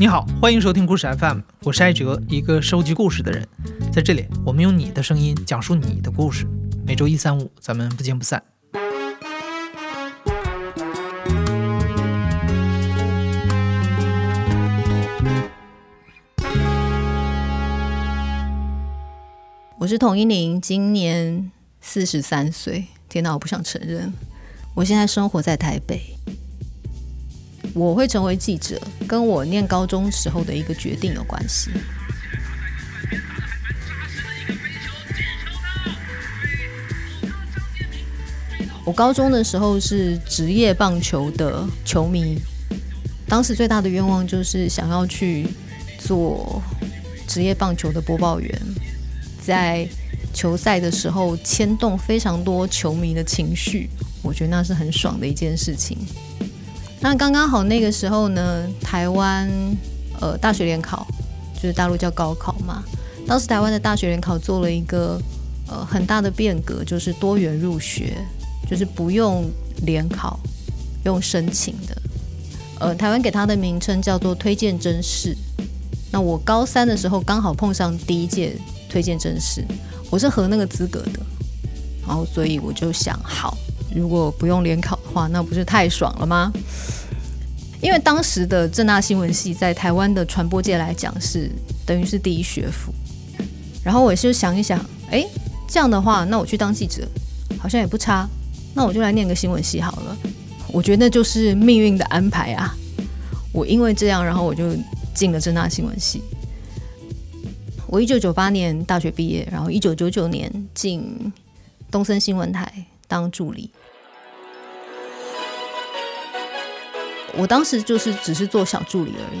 你好，欢迎收听故事 FM，我是艾哲，一个收集故事的人。在这里，我们用你的声音讲述你的故事。每周一、三、五，咱们不见不散。我是童一宁，今年四十三岁。天哪，我不想承认，我现在生活在台北。我会成为记者，跟我念高中时候的一个决定有关系。我高中的时候是职业棒球的球迷，当时最大的愿望就是想要去做职业棒球的播报员，在球赛的时候牵动非常多球迷的情绪，我觉得那是很爽的一件事情。那刚刚好那个时候呢，台湾呃大学联考就是大陆叫高考嘛。当时台湾的大学联考做了一个呃很大的变革，就是多元入学，就是不用联考，用申请的。呃，台湾给他的名称叫做推荐真试。那我高三的时候刚好碰上第一届推荐真试，我是合那个资格的，然后所以我就想好。如果不用联考的话，那不是太爽了吗？因为当时的正大新闻系在台湾的传播界来讲是等于是第一学府。然后我就想一想，哎，这样的话，那我去当记者好像也不差。那我就来念个新闻系好了。我觉得那就是命运的安排啊。我因为这样，然后我就进了正大新闻系。我一九九八年大学毕业，然后一九九九年进东森新闻台。当助理，我当时就是只是做小助理而已，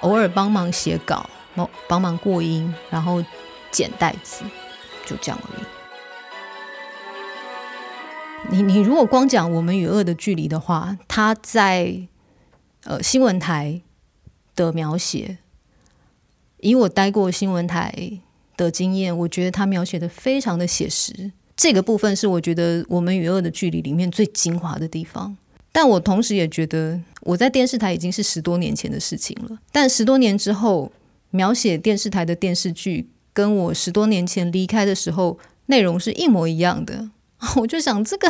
偶尔帮忙写稿，帮帮忙过音，然后剪带子，就这样而已。你你如果光讲我们与恶的距离的话，他在呃新闻台的描写，以我待过新闻台的经验，我觉得他描写的非常的写实。这个部分是我觉得我们与恶的距离里面最精华的地方，但我同时也觉得我在电视台已经是十多年前的事情了。但十多年之后，描写电视台的电视剧跟我十多年前离开的时候内容是一模一样的，我就想这个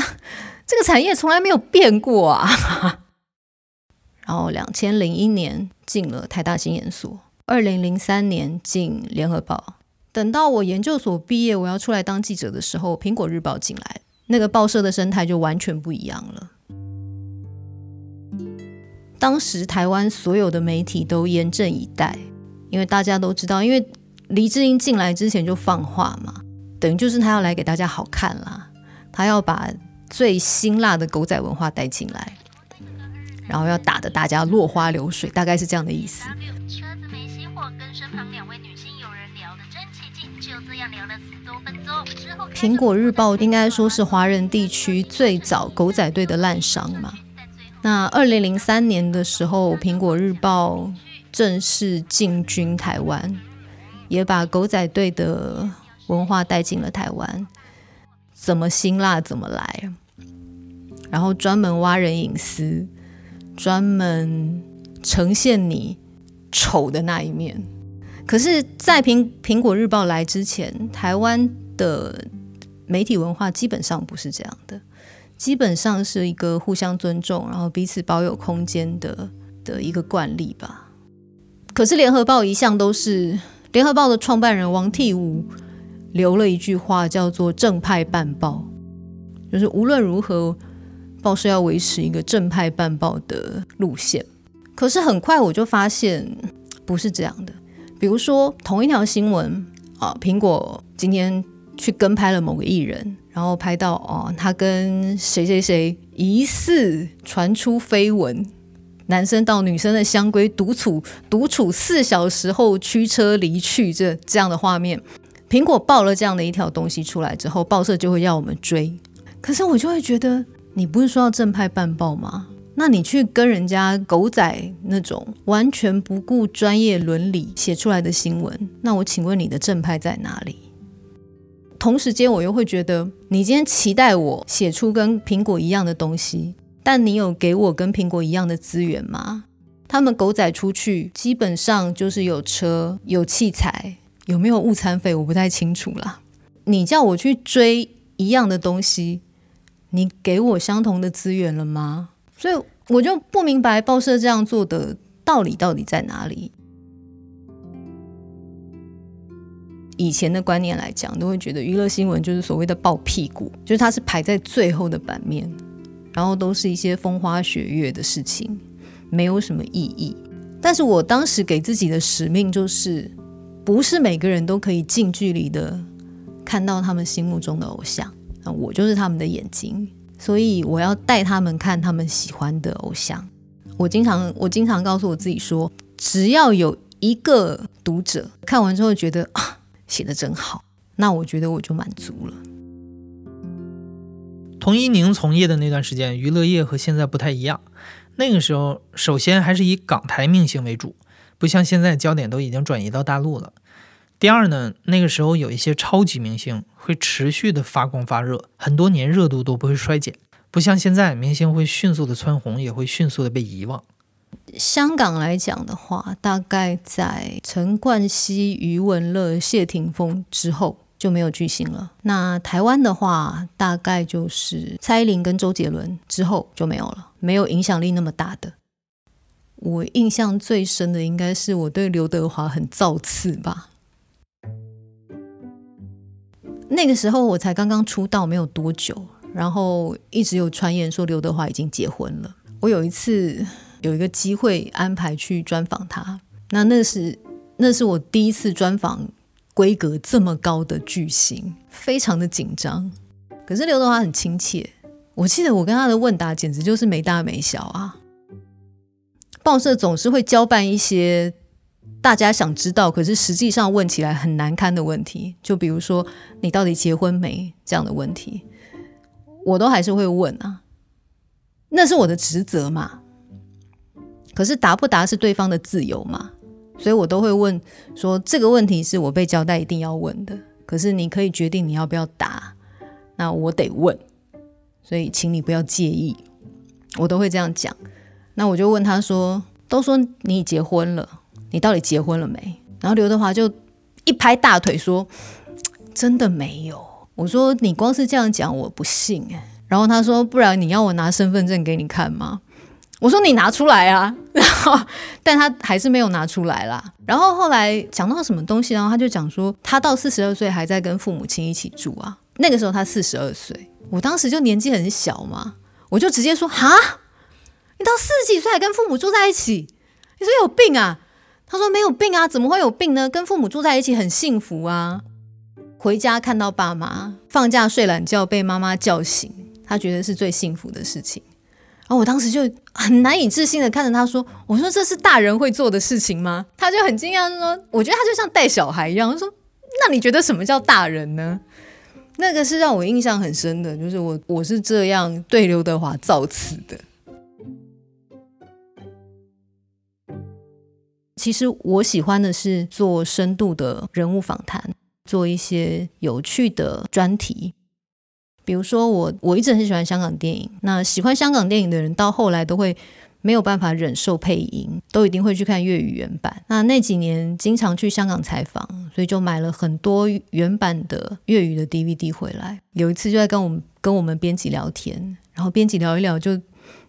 这个产业从来没有变过啊。然后两千零一年进了台大新研所，二零零三年进联合报。等到我研究所毕业，我要出来当记者的时候，苹果日报进来，那个报社的生态就完全不一样了。当时台湾所有的媒体都严阵以待，因为大家都知道，因为黎智英进来之前就放话嘛，等于就是他要来给大家好看啦，他要把最辛辣的狗仔文化带进来，然后要打得大家落花流水，大概是这样的意思。苹果日报应该说是华人地区最早狗仔队的烂商嘛。那二零零三年的时候，苹果日报正式进军台湾，也把狗仔队的文化带进了台湾。怎么辛辣怎么来，然后专门挖人隐私，专门呈现你丑的那一面。可是，在苹苹果日报来之前，台湾的媒体文化基本上不是这样的，基本上是一个互相尊重，然后彼此保有空间的的一个惯例吧。可是联合报一向都是联合报的创办人王替武留了一句话，叫做“正派办报”，就是无论如何，报社要维持一个正派办报的路线。可是很快我就发现不是这样的，比如说同一条新闻啊，苹果今天。去跟拍了某个艺人，然后拍到哦，他跟谁谁谁疑似传出绯闻，男生到女生的香闺独处独处四小时后驱车离去，这这样的画面，苹果报了这样的一条东西出来之后，报社就会要我们追。可是我就会觉得，你不是说要正派办报吗？那你去跟人家狗仔那种完全不顾专业伦理写出来的新闻，那我请问你的正派在哪里？同时间，我又会觉得，你今天期待我写出跟苹果一样的东西，但你有给我跟苹果一样的资源吗？他们狗仔出去基本上就是有车有器材，有没有误餐费我不太清楚啦。你叫我去追一样的东西，你给我相同的资源了吗？所以我就不明白报社这样做的道理到底在哪里。以前的观念来讲，都会觉得娱乐新闻就是所谓的爆屁股，就是它是排在最后的版面，然后都是一些风花雪月的事情，没有什么意义。但是我当时给自己的使命就是，不是每个人都可以近距离的看到他们心目中的偶像，那，我就是他们的眼睛，所以我要带他们看他们喜欢的偶像。我经常我经常告诉我自己说，只要有一个读者看完之后觉得。写的真好，那我觉得我就满足了。童一宁从业的那段时间，娱乐业和现在不太一样。那个时候，首先还是以港台明星为主，不像现在焦点都已经转移到大陆了。第二呢，那个时候有一些超级明星会持续的发光发热，很多年热度都不会衰减，不像现在明星会迅速的蹿红，也会迅速的被遗忘。香港来讲的话，大概在陈冠希、余文乐、谢霆锋之后就没有巨星了。那台湾的话，大概就是蔡依林跟周杰伦之后就没有了，没有影响力那么大的。我印象最深的应该是我对刘德华很造次吧。那个时候我才刚刚出道没有多久，然后一直有传言说刘德华已经结婚了。我有一次。有一个机会安排去专访他，那那是那是我第一次专访规格这么高的巨星，非常的紧张。可是刘德华很亲切，我记得我跟他的问答简直就是没大没小啊。报社总是会交办一些大家想知道，可是实际上问起来很难堪的问题，就比如说你到底结婚没这样的问题，我都还是会问啊，那是我的职责嘛。可是答不答是对方的自由嘛，所以我都会问说这个问题是我被交代一定要问的。可是你可以决定你要不要答，那我得问，所以请你不要介意，我都会这样讲。那我就问他说：“都说你结婚了，你到底结婚了没？”然后刘德华就一拍大腿说：“真的没有。”我说：“你光是这样讲，我不信。”哎，然后他说：“不然你要我拿身份证给你看吗？”我说你拿出来啊，然后但他还是没有拿出来啦。然后后来讲到什么东西，然后他就讲说他到四十二岁还在跟父母亲一起住啊。那个时候他四十二岁，我当时就年纪很小嘛，我就直接说哈，你到四十几岁还跟父母住在一起，你说有病啊？他说没有病啊，怎么会有病呢？跟父母住在一起很幸福啊，回家看到爸妈，放假睡懒觉被妈妈叫醒，他觉得是最幸福的事情。然后我当时就很难以置信的看着他说：“我说这是大人会做的事情吗？”他就很惊讶说：“我觉得他就像带小孩一样。”说：“那你觉得什么叫大人呢？”那个是让我印象很深的，就是我我是这样对刘德华造次的。其实我喜欢的是做深度的人物访谈，做一些有趣的专题。比如说我，我一直很喜欢香港电影。那喜欢香港电影的人，到后来都会没有办法忍受配音，都一定会去看粤语原版。那那几年经常去香港采访，所以就买了很多原版的粤语的 DVD 回来。有一次就在跟我们跟我们编辑聊天，然后编辑聊一聊，就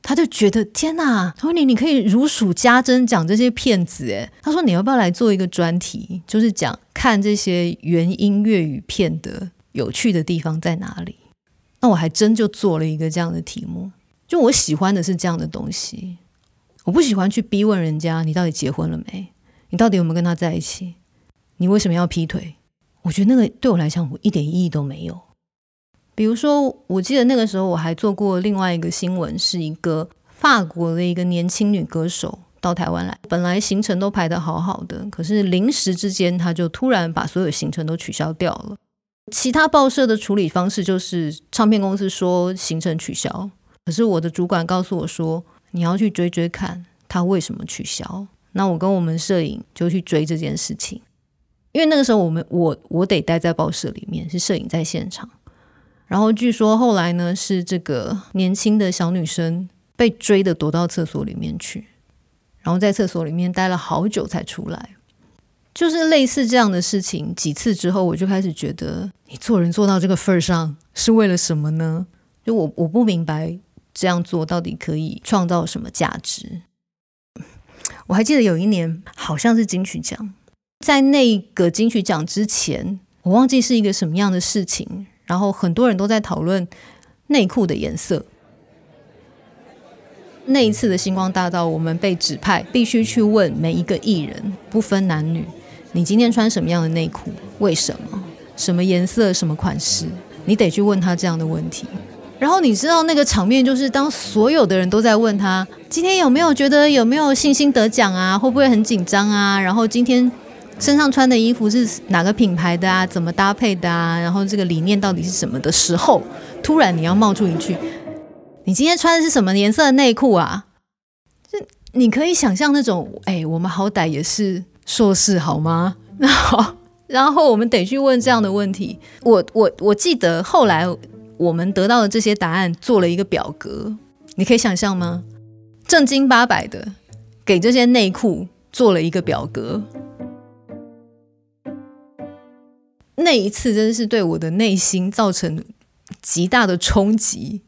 他就觉得天哪，他说你你可以如数家珍讲这些片子，诶，他说你要不要来做一个专题，就是讲看这些原音粤语片的有趣的地方在哪里？那我还真就做了一个这样的题目，就我喜欢的是这样的东西，我不喜欢去逼问人家你到底结婚了没，你到底有没有跟他在一起，你为什么要劈腿？我觉得那个对我来讲，我一点意义都没有。比如说，我记得那个时候我还做过另外一个新闻，是一个法国的一个年轻女歌手到台湾来，本来行程都排得好好的，可是临时之间，她就突然把所有行程都取消掉了。其他报社的处理方式就是唱片公司说行程取消，可是我的主管告诉我说你要去追追看他为什么取消。那我跟我们摄影就去追这件事情，因为那个时候我们我我得待在报社里面，是摄影在现场。然后据说后来呢是这个年轻的小女生被追的躲到厕所里面去，然后在厕所里面待了好久才出来。就是类似这样的事情几次之后，我就开始觉得，你做人做到这个份儿上是为了什么呢？就我我不明白这样做到底可以创造什么价值。我还记得有一年好像是金曲奖，在那个金曲奖之前，我忘记是一个什么样的事情，然后很多人都在讨论内裤的颜色。那一次的星光大道，我们被指派必须去问每一个艺人，不分男女。你今天穿什么样的内裤？为什么？什么颜色？什么款式？你得去问他这样的问题。然后你知道那个场面，就是当所有的人都在问他今天有没有觉得有没有信心得奖啊？会不会很紧张啊？然后今天身上穿的衣服是哪个品牌的啊？怎么搭配的啊？然后这个理念到底是什么的时候，突然你要冒出一句：“你今天穿的是什么颜色的内裤啊？”就你可以想象那种，哎，我们好歹也是。硕士好吗？那好，然后我们得去问这样的问题。我我我记得后来我们得到的这些答案，做了一个表格，你可以想象吗？正经八百的给这些内裤做了一个表格。那一次真是对我的内心造成极大的冲击。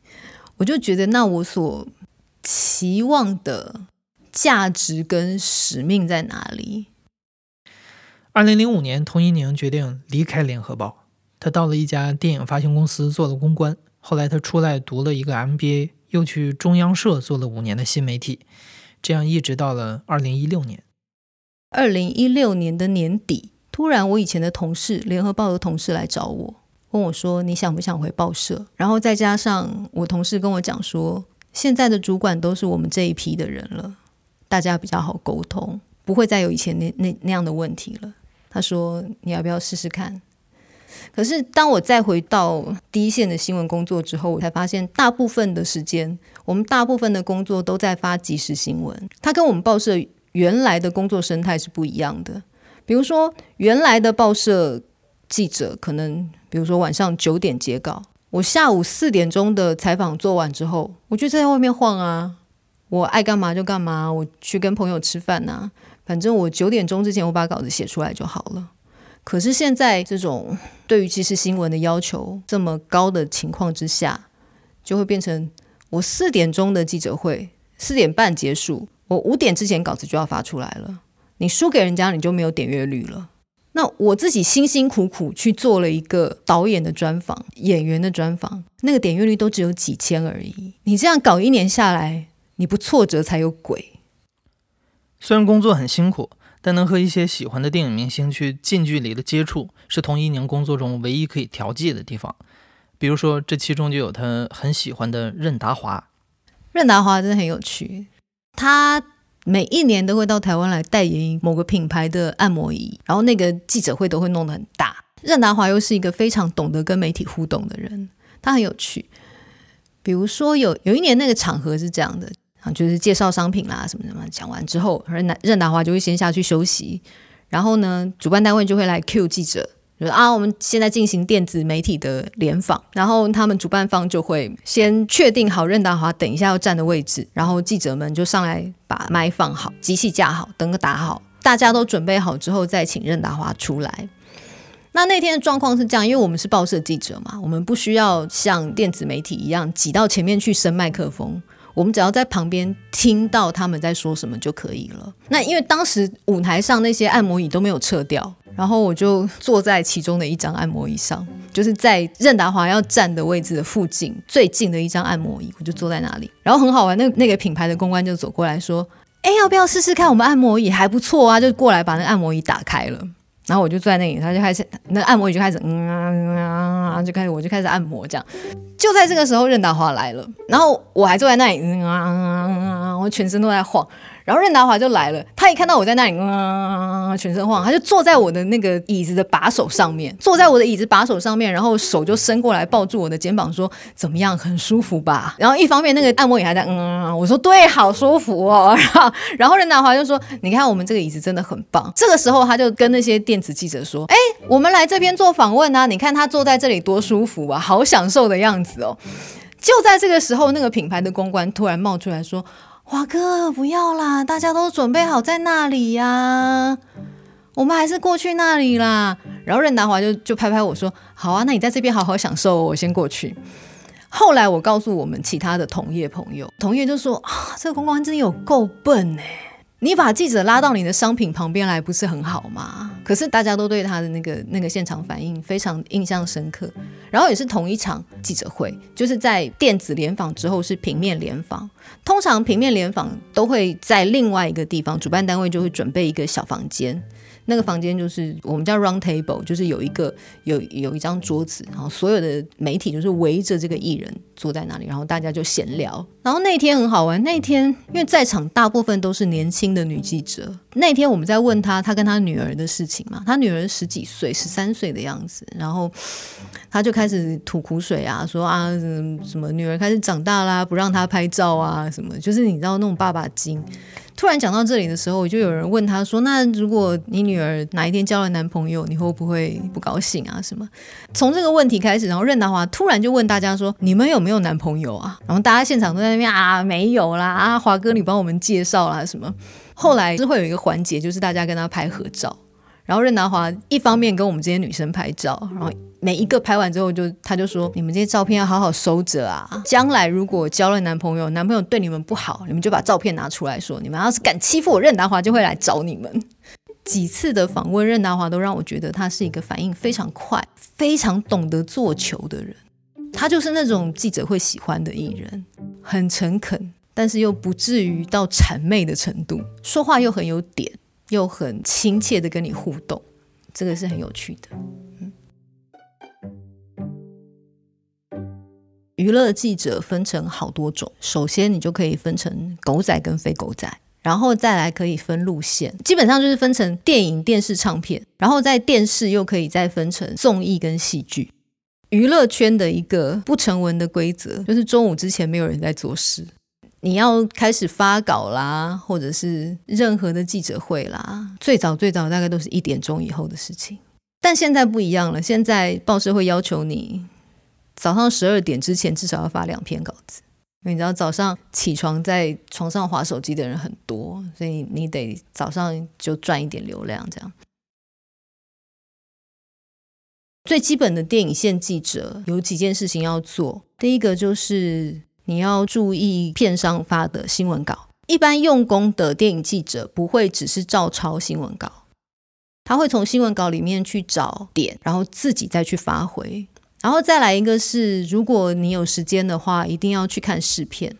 我就觉得，那我所期望的价值跟使命在哪里？二零零五年，童一宁决定离开联合报，他到了一家电影发行公司做了公关。后来他出来读了一个 MBA，又去中央社做了五年的新媒体，这样一直到了二零一六年。二零一六年的年底，突然我以前的同事，联合报的同事来找我，问我说：“你想不想回报社？”然后再加上我同事跟我讲说，现在的主管都是我们这一批的人了，大家比较好沟通，不会再有以前那那那样的问题了。他说：“你要不要试试看？”可是当我再回到第一线的新闻工作之后，我才发现，大部分的时间，我们大部分的工作都在发即时新闻。它跟我们报社原来的工作生态是不一样的。比如说，原来的报社记者可能，比如说晚上九点截稿，我下午四点钟的采访做完之后，我就在外面晃啊，我爱干嘛就干嘛，我去跟朋友吃饭呐。反正我九点钟之前我把稿子写出来就好了。可是现在这种对于即时新闻的要求这么高的情况之下，就会变成我四点钟的记者会四点半结束，我五点之前稿子就要发出来了。你输给人家，你就没有点阅率了。那我自己辛辛苦苦去做了一个导演的专访、演员的专访，那个点阅率都只有几千而已。你这样搞一年下来，你不挫折才有鬼。虽然工作很辛苦，但能和一些喜欢的电影明星去近距离的接触，是童一宁工作中唯一可以调剂的地方。比如说，这其中就有他很喜欢的任达华。任达华真的很有趣，他每一年都会到台湾来代言某个品牌的按摩椅，然后那个记者会都会弄得很大。任达华又是一个非常懂得跟媒体互动的人，他很有趣。比如说，有有一年那个场合是这样的。啊，就是介绍商品啦，什么什么，讲完之后，任任达华就会先下去休息，然后呢，主办单位就会来 Q 记者，说啊，我们现在进行电子媒体的联访，然后他们主办方就会先确定好任达华等一下要站的位置，然后记者们就上来把麦放好，机器架好，灯打好，大家都准备好之后，再请任达华出来。那那天的状况是这样，因为我们是报社记者嘛，我们不需要像电子媒体一样挤到前面去伸麦克风。我们只要在旁边听到他们在说什么就可以了。那因为当时舞台上那些按摩椅都没有撤掉，然后我就坐在其中的一张按摩椅上，就是在任达华要站的位置的附近最近的一张按摩椅，我就坐在那里。然后很好玩，那那个品牌的公关就走过来说：“哎，要不要试试看我们按摩椅还不错啊？”就过来把那按摩椅打开了。然后我就坐在那里，他就开始那按摩椅就开始嗯啊嗯啊，就开始我就开始按摩这样。就在这个时候，任达华来了，然后我还坐在那里嗯啊啊啊，我全身都在晃。然后任达华就来了，他一看到我在那里嗯全身晃，他就坐在我的那个椅子的把手上面，坐在我的椅子把手上面，然后手就伸过来抱住我的肩膀说：“怎么样，很舒服吧？”然后一方面那个按摩椅还在嗯，我说：“对，好舒服哦。”然后然后任达华就说：“你看我们这个椅子真的很棒。”这个时候他就跟那些电子记者说：“哎，我们来这边做访问啊，你看他坐在这里多舒服啊，好享受的样子哦。”就在这个时候，那个品牌的公关突然冒出来说。华哥，不要啦，大家都准备好在那里呀，我们还是过去那里啦。然后任达华就就拍拍我说：“好啊，那你在这边好好享受，我先过去。”后来我告诉我们其他的同业朋友，同业就说：“啊，这个公关真有够笨哎！你把记者拉到你的商品旁边来，不是很好吗？”可是大家都对他的那个那个现场反应非常印象深刻。然后也是同一场记者会，就是在电子联访之后是平面联访。通常平面联访都会在另外一个地方，主办单位就会准备一个小房间。那个房间就是我们叫 round table，就是有一个有有一张桌子，然后所有的媒体就是围着这个艺人坐在那里，然后大家就闲聊。然后那天很好玩，那天因为在场大部分都是年轻的女记者，那天我们在问他他跟他女儿的事情嘛，他女儿十几岁，十三岁的样子，然后他就开始吐苦水啊，说啊什么女儿开始长大啦，不让他拍照啊，什么就是你知道那种爸爸经。突然讲到这里的时候，我就有人问他说：“那如果你女儿哪一天交了男朋友，你会不会不高兴啊？什么？”从这个问题开始，然后任达华突然就问大家说：“你们有没有男朋友啊？”然后大家现场都在那边啊，没有啦啊，华哥你帮我们介绍啦什么？后来是会有一个环节，就是大家跟他拍合照，然后任达华一方面跟我们这些女生拍照，然后。每一个拍完之后，就他就说：“你们这些照片要好好收着啊！将来如果交了男朋友，男朋友对你们不好，你们就把照片拿出来说。你们要是敢欺负我，任达华就会来找你们。”几次的访问，任达华都让我觉得他是一个反应非常快、非常懂得做球的人。他就是那种记者会喜欢的艺人，很诚恳，但是又不至于到谄媚的程度，说话又很有点，又很亲切的跟你互动，这个是很有趣的。娱乐记者分成好多种，首先你就可以分成狗仔跟非狗仔，然后再来可以分路线，基本上就是分成电影、电视、唱片，然后在电视又可以再分成综艺跟戏剧。娱乐圈的一个不成文的规则就是中午之前没有人在做事，你要开始发稿啦，或者是任何的记者会啦，最早最早大概都是一点钟以后的事情，但现在不一样了，现在报社会要求你。早上十二点之前至少要发两篇稿子，因为你知道早上起床在床上划手机的人很多，所以你得早上就赚一点流量。这样最基本的电影线记者有几件事情要做，第一个就是你要注意片商发的新闻稿。一般用功的电影记者不会只是照抄新闻稿，他会从新闻稿里面去找点，然后自己再去发挥。然后再来一个是，如果你有时间的话，一定要去看试片，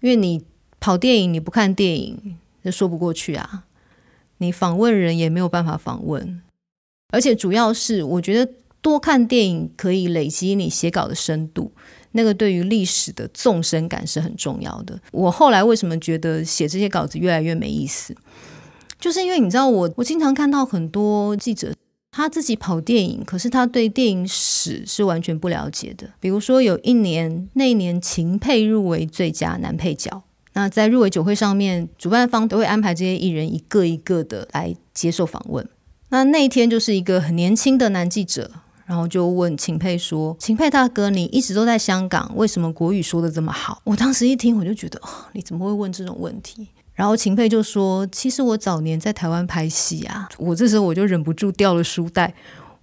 因为你跑电影你不看电影，那说不过去啊。你访问人也没有办法访问，而且主要是我觉得多看电影可以累积你写稿的深度，那个对于历史的纵深感是很重要的。我后来为什么觉得写这些稿子越来越没意思，就是因为你知道，我我经常看到很多记者。他自己跑电影，可是他对电影史是完全不了解的。比如说，有一年，那一年秦沛入围最佳男配角，那在入围酒会上面，主办方都会安排这些艺人一个一个的来接受访问。那那一天就是一个很年轻的男记者，然后就问秦沛说：“秦沛大哥，你一直都在香港，为什么国语说的这么好？”我当时一听，我就觉得，哦，你怎么会问这种问题？然后秦沛就说：“其实我早年在台湾拍戏啊，我这时候我就忍不住掉了书袋，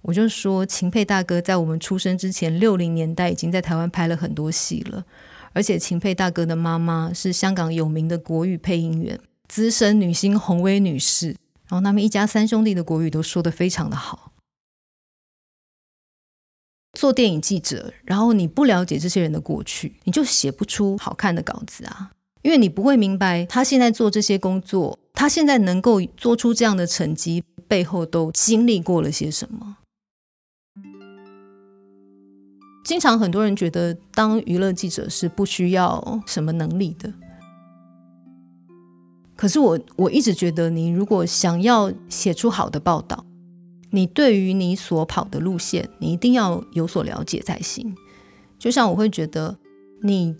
我就说秦沛大哥在我们出生之前，六零年代已经在台湾拍了很多戏了，而且秦沛大哥的妈妈是香港有名的国语配音员，资深女星洪薇女士，然后他们一家三兄弟的国语都说得非常的好。做电影记者，然后你不了解这些人的过去，你就写不出好看的稿子啊。”因为你不会明白他现在做这些工作，他现在能够做出这样的成绩，背后都经历过了些什么。经常很多人觉得当娱乐记者是不需要什么能力的，可是我我一直觉得，你如果想要写出好的报道，你对于你所跑的路线，你一定要有所了解才行。就像我会觉得，你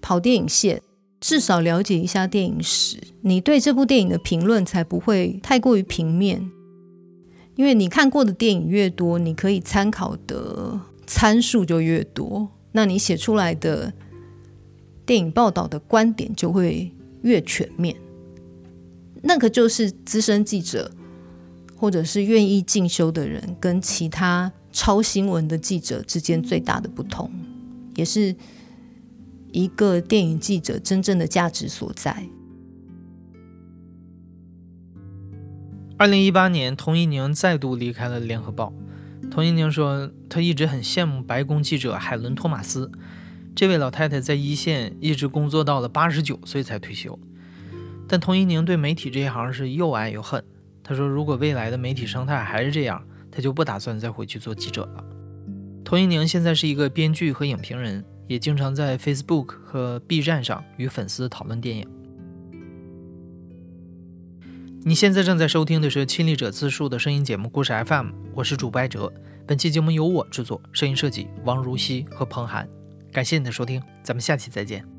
跑电影线。至少了解一下电影史，你对这部电影的评论才不会太过于平面。因为你看过的电影越多，你可以参考的参数就越多，那你写出来的电影报道的观点就会越全面。那个就是资深记者，或者是愿意进修的人，跟其他抄新闻的记者之间最大的不同，也是一个电影记者真正的价值所在。二零一八年，童一宁再度离开了联合报。童一宁说，他一直很羡慕白宫记者海伦·托马斯。这位老太太在一线一直工作到了八十九岁才退休。但童一宁对媒体这一行是又爱又恨。他说，如果未来的媒体生态还是这样，他就不打算再回去做记者了。童一宁现在是一个编剧和影评人，也经常在 Facebook 和 B 站上与粉丝讨论电影。你现在正在收听的是《亲历者自述》的声音节目《故事 FM》，我是主播艾哲。本期节目由我制作，声音设计王如熙和彭涵。感谢你的收听，咱们下期再见。